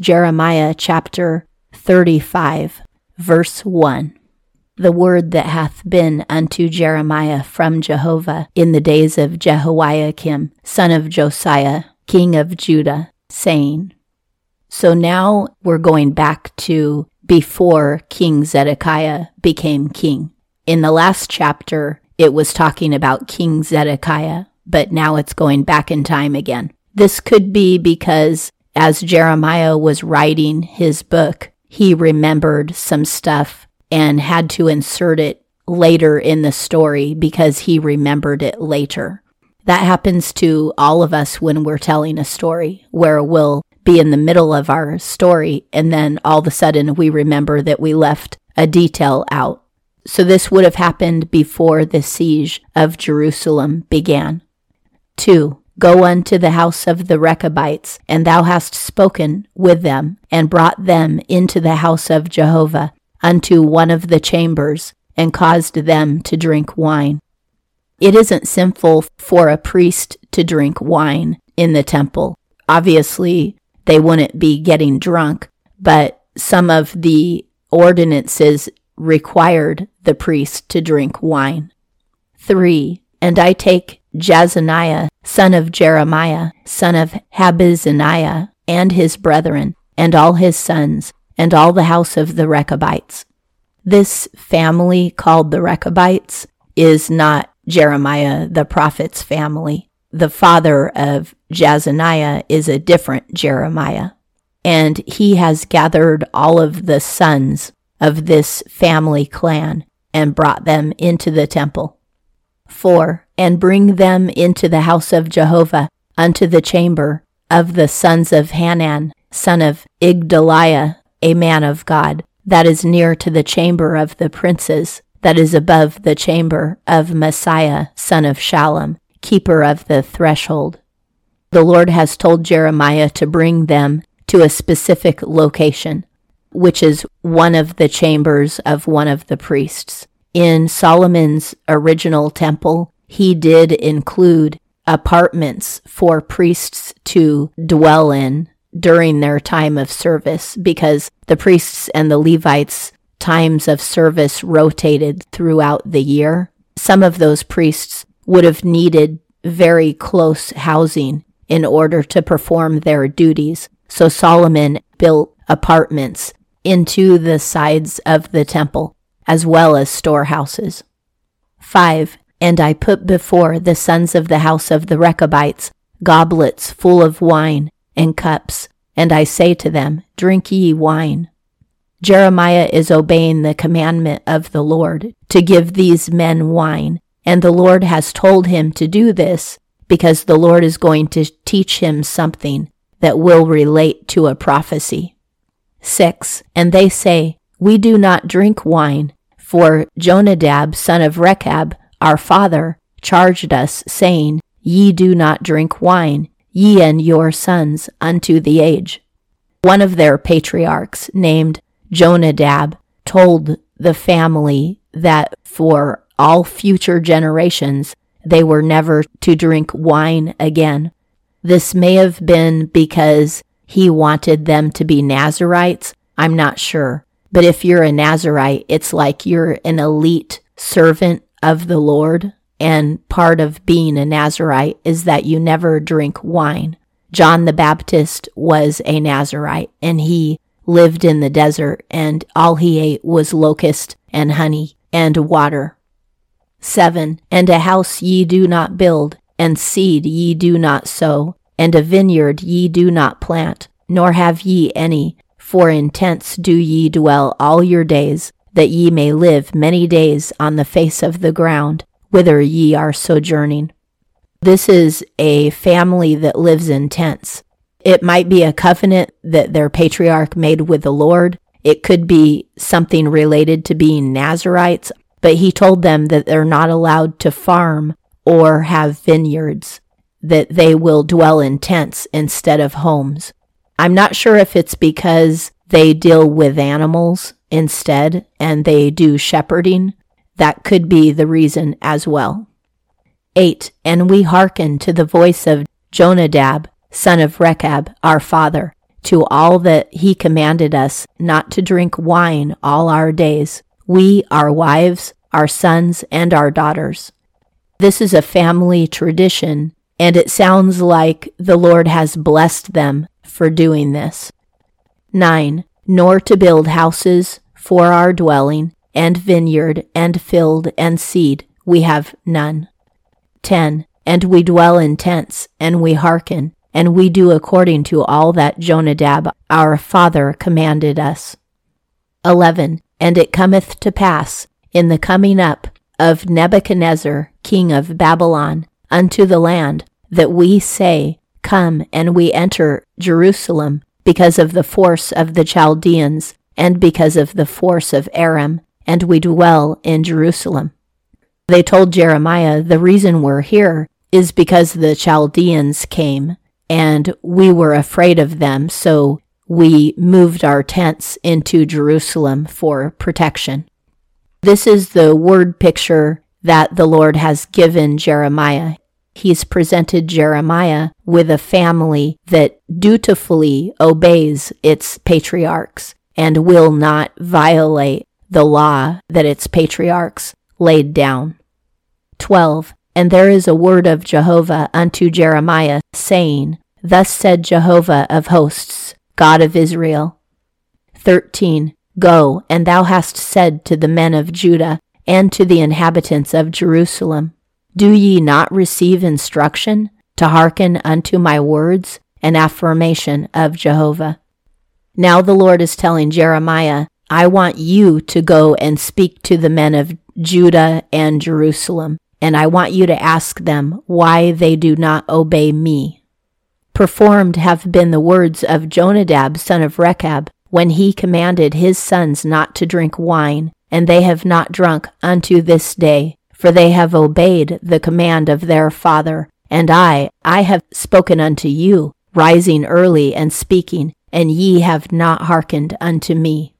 Jeremiah chapter 35, verse 1. The word that hath been unto Jeremiah from Jehovah in the days of Jehoiakim, son of Josiah, king of Judah, saying, So now we're going back to before King Zedekiah became king. In the last chapter, it was talking about King Zedekiah, but now it's going back in time again. This could be because as Jeremiah was writing his book, he remembered some stuff and had to insert it later in the story because he remembered it later. That happens to all of us when we're telling a story, where we'll be in the middle of our story and then all of a sudden we remember that we left a detail out. So this would have happened before the siege of Jerusalem began. 2. Go unto the house of the Rechabites, and thou hast spoken with them, and brought them into the house of Jehovah, unto one of the chambers, and caused them to drink wine. It isn't sinful for a priest to drink wine in the temple. Obviously, they wouldn't be getting drunk, but some of the ordinances required the priest to drink wine. 3. And I take Jaazaniah, son of Jeremiah, son of Habazziniah, and his brethren, and all his sons, and all the house of the Rechabites. This family called the Rechabites is not Jeremiah the prophet's family. The father of Jaazaniah is a different Jeremiah. And he has gathered all of the sons of this family clan and brought them into the temple. 4. And bring them into the house of Jehovah unto the chamber of the sons of Hanan, son of Igdaliah, a man of God, that is near to the chamber of the princes, that is above the chamber of Maaseiah, son of Shallum, keeper of the threshold. The Lord has told Jeremiah to bring them to a specific location, which is one of the chambers of one of the priests. In Solomon's original temple, he did include apartments for priests to dwell in during their time of service because the priests and the Levites' times of service rotated throughout the year. Some of those priests would have needed very close housing in order to perform their duties. So Solomon built apartments into the sides of the temple, as well as storehouses. 5. And I put before the sons of the house of the Rechabites goblets full of wine and cups, and I say to them, Drink ye wine. Jeremiah is obeying the commandment of the Lord to give these men wine, and the Lord has told him to do this because the Lord is going to teach him something that will relate to a prophecy. 6. And they say, We do not drink wine, for Jonadab, son of Rechab, our father, charged us, saying, Ye do not drink wine, ye and your sons, unto the age. One of their patriarchs, named Jonadab, told the family that for all future generations they were never to drink wine again. This may have been because he wanted them to be Nazarites. I'm not sure. But if you're a Nazarite, it's like you're an elite servant of the Lord. And part of being a Nazarite is that you never drink wine. John the Baptist was a Nazarite and he lived in the desert and all he ate was locust and honey and water. 7. And a house ye do not build, and seed ye do not sow, and a vineyard ye do not plant, nor have ye any, for in tents do ye dwell all your days, that ye may live many days on the face of the ground, whither ye are sojourning. This is a family that lives in tents. It might be a covenant that their patriarch made with the Lord. It could be something related to being Nazarites, but he told them that they're not allowed to farm or have vineyards, that they will dwell in tents instead of homes. I'm not sure if it's because they deal with animals instead and they do shepherding. That could be the reason as well. 8. And we hearken to the voice of Jonadab, son of Rechab, our father, to all that he commanded us not to drink wine all our days, we, our wives, our sons, and our daughters. This is a family tradition, and it sounds like the Lord has blessed them for doing this. 9. Nor to build houses for our dwelling, and vineyard, and field, and seed, we have none. 10. And we dwell in tents, and we hearken, and we do according to all that Jonadab our father commanded us. 11. And it cometh to pass, in the coming up of Nebuchadnezzar, king of Babylon, unto the land, that we say, Come, and we enter Jerusalem, because of the force of the Chaldeans, and because of the force of Aram, and we dwell in Jerusalem. They told Jeremiah, The reason we're here is because the Chaldeans came, and we were afraid of them, so we moved our tents into Jerusalem for protection. This is the word picture that the Lord has given Jeremiah. He's presented Jeremiah with a family that dutifully obeys its patriarchs and will not violate the law that its patriarchs laid down. 12. And there is a word of Jehovah unto Jeremiah, saying, Thus said Jehovah of hosts, God of Israel. 13. Go, and thou hast said to the men of Judah and to the inhabitants of Jerusalem, Do ye not receive instruction to hearken unto my words and affirmation of Jehovah? Now the Lord is telling Jeremiah, I want you to go and speak to the men of Judah and Jerusalem, and I want you to ask them why they do not obey me. Performed have been the words of Jonadab, son of Rechab, when he commanded his sons not to drink wine, and they have not drunk unto this day, for they have obeyed the command of their father. And I, I have spoken unto you, rising early and speaking, and ye have not hearkened unto me.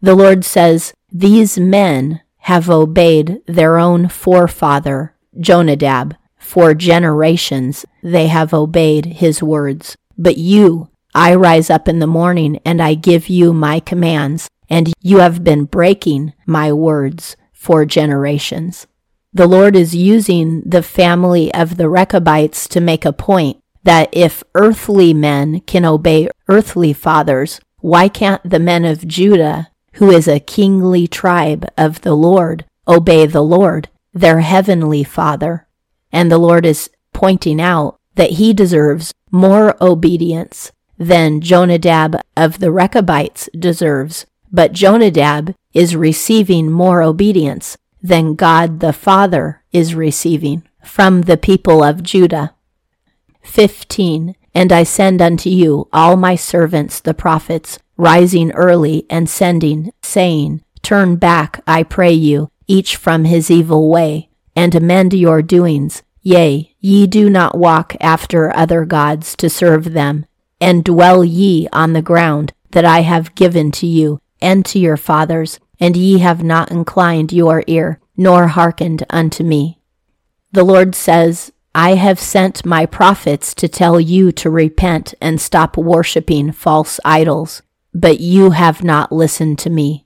The Lord says, These men have obeyed their own forefather, Jonadab. For generations they have obeyed his words. But you, I rise up in the morning and I give you my commands, and you have been breaking my words for generations. The Lord is using the family of the Rechabites to make a point that if earthly men can obey earthly fathers, why can't the men of Judah, who is a kingly tribe of the Lord, obey the Lord, their heavenly Father? And the Lord is pointing out that he deserves more obedience than Jonadab of the Rechabites deserves, but Jonadab is receiving more obedience than God the Father is receiving from the people of Judah. 15. And I send unto you all my servants the prophets, rising early and sending, saying, Turn back, I pray you, each from his evil way, and amend your doings. Yea, ye do not walk after other gods to serve them, and dwell ye on the ground that I have given to you and to your fathers, and ye have not inclined your ear, nor hearkened unto me. The Lord says, I have sent my prophets to tell you to repent and stop worshipping false idols, but you have not listened to me.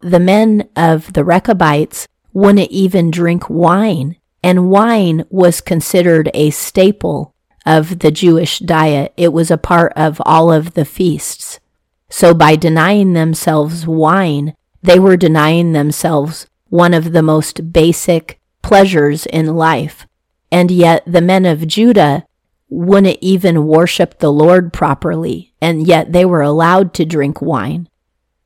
The men of the Rechabites wouldn't even drink wine, and wine was considered a staple of the Jewish diet. It was a part of all of the feasts. So by denying themselves wine, they were denying themselves one of the most basic pleasures in life. And yet the men of Judah wouldn't even worship the Lord properly, and yet they were allowed to drink wine.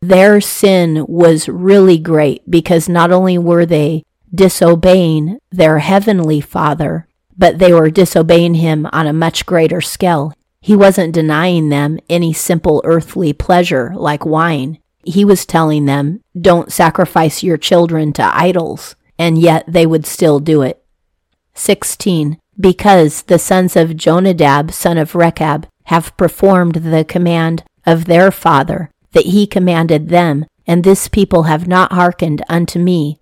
Their sin was really great because not only were they disobeying their heavenly Father, but they were disobeying him on a much greater scale. He wasn't denying them any simple earthly pleasure like wine. He was telling them, don't sacrifice your children to idols, and yet they would still do it. 16. Because the sons of Jonadab, son of Rechab, have performed the command of their father, that he commanded them, and this people have not hearkened unto me.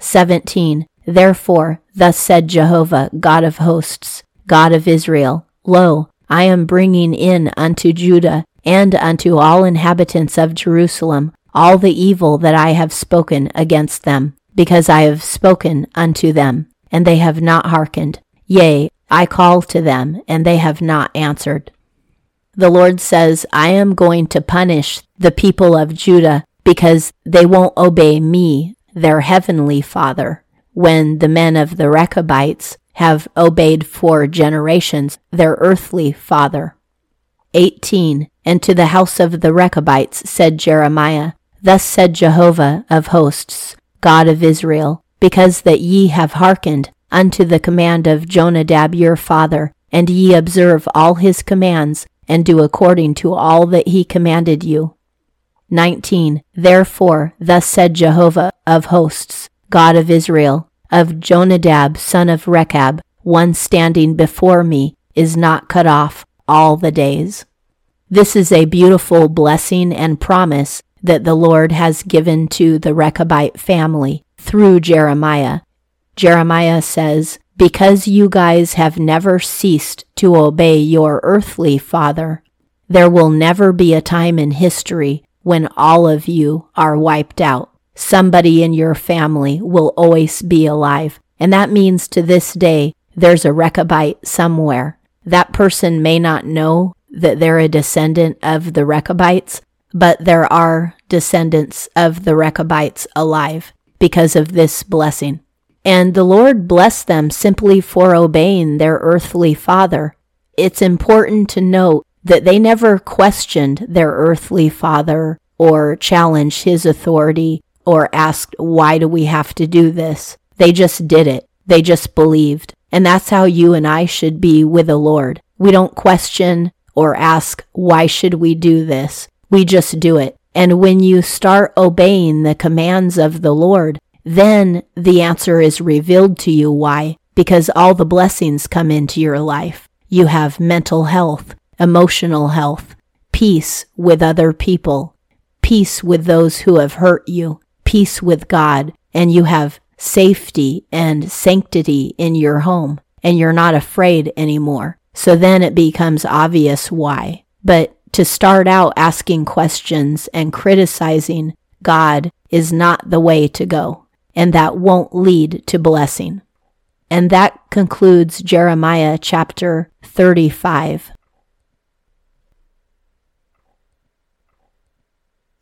17. Therefore, thus said Jehovah, God of hosts, God of Israel, Lo, I am bringing in unto Judah and unto all inhabitants of Jerusalem all the evil that I have spoken against them, because I have spoken unto them, and they have not hearkened. Yea, I call to them, and they have not answered. The Lord says, I am going to punish the people of Judah because they won't obey me, their heavenly Father, when the men of the Rechabites have obeyed for generations their earthly Father. 18. And to the house of the Rechabites said Jeremiah, Thus said Jehovah of hosts, God of Israel, because that ye have hearkened unto the command of Jonadab your father, and ye observe all his commands, and do according to all that he commanded you. 19. Therefore, thus said Jehovah of hosts, God of Israel, of Jonadab son of Rechab, one standing before me is not cut off all the days. This is a beautiful blessing and promise that the Lord has given to the Rechabite family through Jeremiah. Jeremiah says, because you guys have never ceased to obey your earthly father, there will never be a time in history when all of you are wiped out. Somebody in your family will always be alive. And that means to this day, there's a Rechabite somewhere. That person may not know that they're a descendant of the Rechabites, but there are descendants of the Rechabites alive because of this blessing. And the Lord blessed them simply for obeying their earthly father. It's important to note that they never questioned their earthly father or challenged his authority or asked, why do we have to do this? They just did it. They just believed. And that's how you and I should be with the Lord. We don't question or ask, why should we do this? We just do it. And when you start obeying the commands of the Lord, then the answer is revealed to you why. Because all the blessings come into your life. You have mental health, emotional health, peace with other people, peace with those who have hurt you, peace with God, and you have safety and sanctity in your home, and you're not afraid anymore. So then it becomes obvious why. But to start out asking questions and criticizing God is not the way to go and that won't lead to blessing. And that concludes Jeremiah chapter 35.